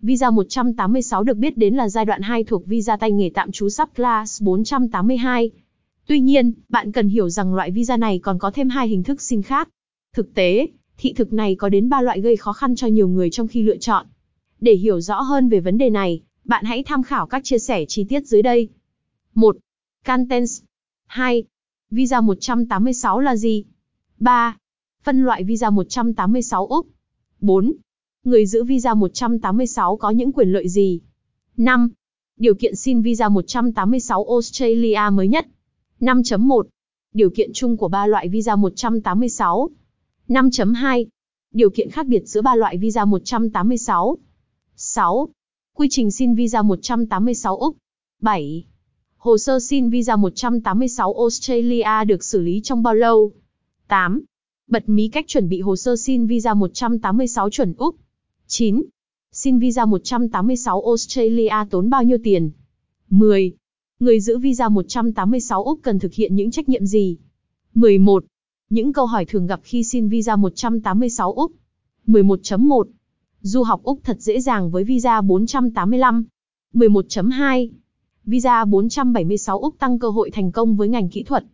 Visa 186 được biết đến là giai đoạn 2 thuộc visa tay nghề tạm trú subclass 482. Tuy nhiên, bạn cần hiểu rằng loại visa này còn có thêm hai hình thức xin khác. Thực tế, thị thực này có đến 3 loại gây khó khăn cho nhiều người trong khi lựa chọn. Để hiểu rõ hơn về vấn đề này, bạn hãy tham khảo các chia sẻ chi tiết dưới đây. 1. Contents 2. Visa 186 là gì? 3. Phân loại visa 186 Úc 4. Người giữ visa 186 có những quyền lợi gì? 5. Điều kiện xin visa 186 Australia mới nhất 5.1. Điều kiện chung của ba loại visa 186 5.2. Điều kiện khác biệt giữa ba loại visa 186 6. Quy trình xin visa 186 Úc 7. Hồ sơ xin visa 186 Australia được xử lý trong bao lâu? 8. Bật mí cách chuẩn bị hồ sơ xin visa 186 chuẩn Úc. 9. Xin visa 186 Australia tốn bao nhiêu tiền? 10. Người giữ visa 186 Úc cần thực hiện những trách nhiệm gì? 11. Những câu hỏi thường gặp khi xin visa 186 Úc. 11.1. Du học Úc thật dễ dàng với visa 485. 11.2. Visa 476 Úc tăng cơ hội thành công với ngành kỹ thuật,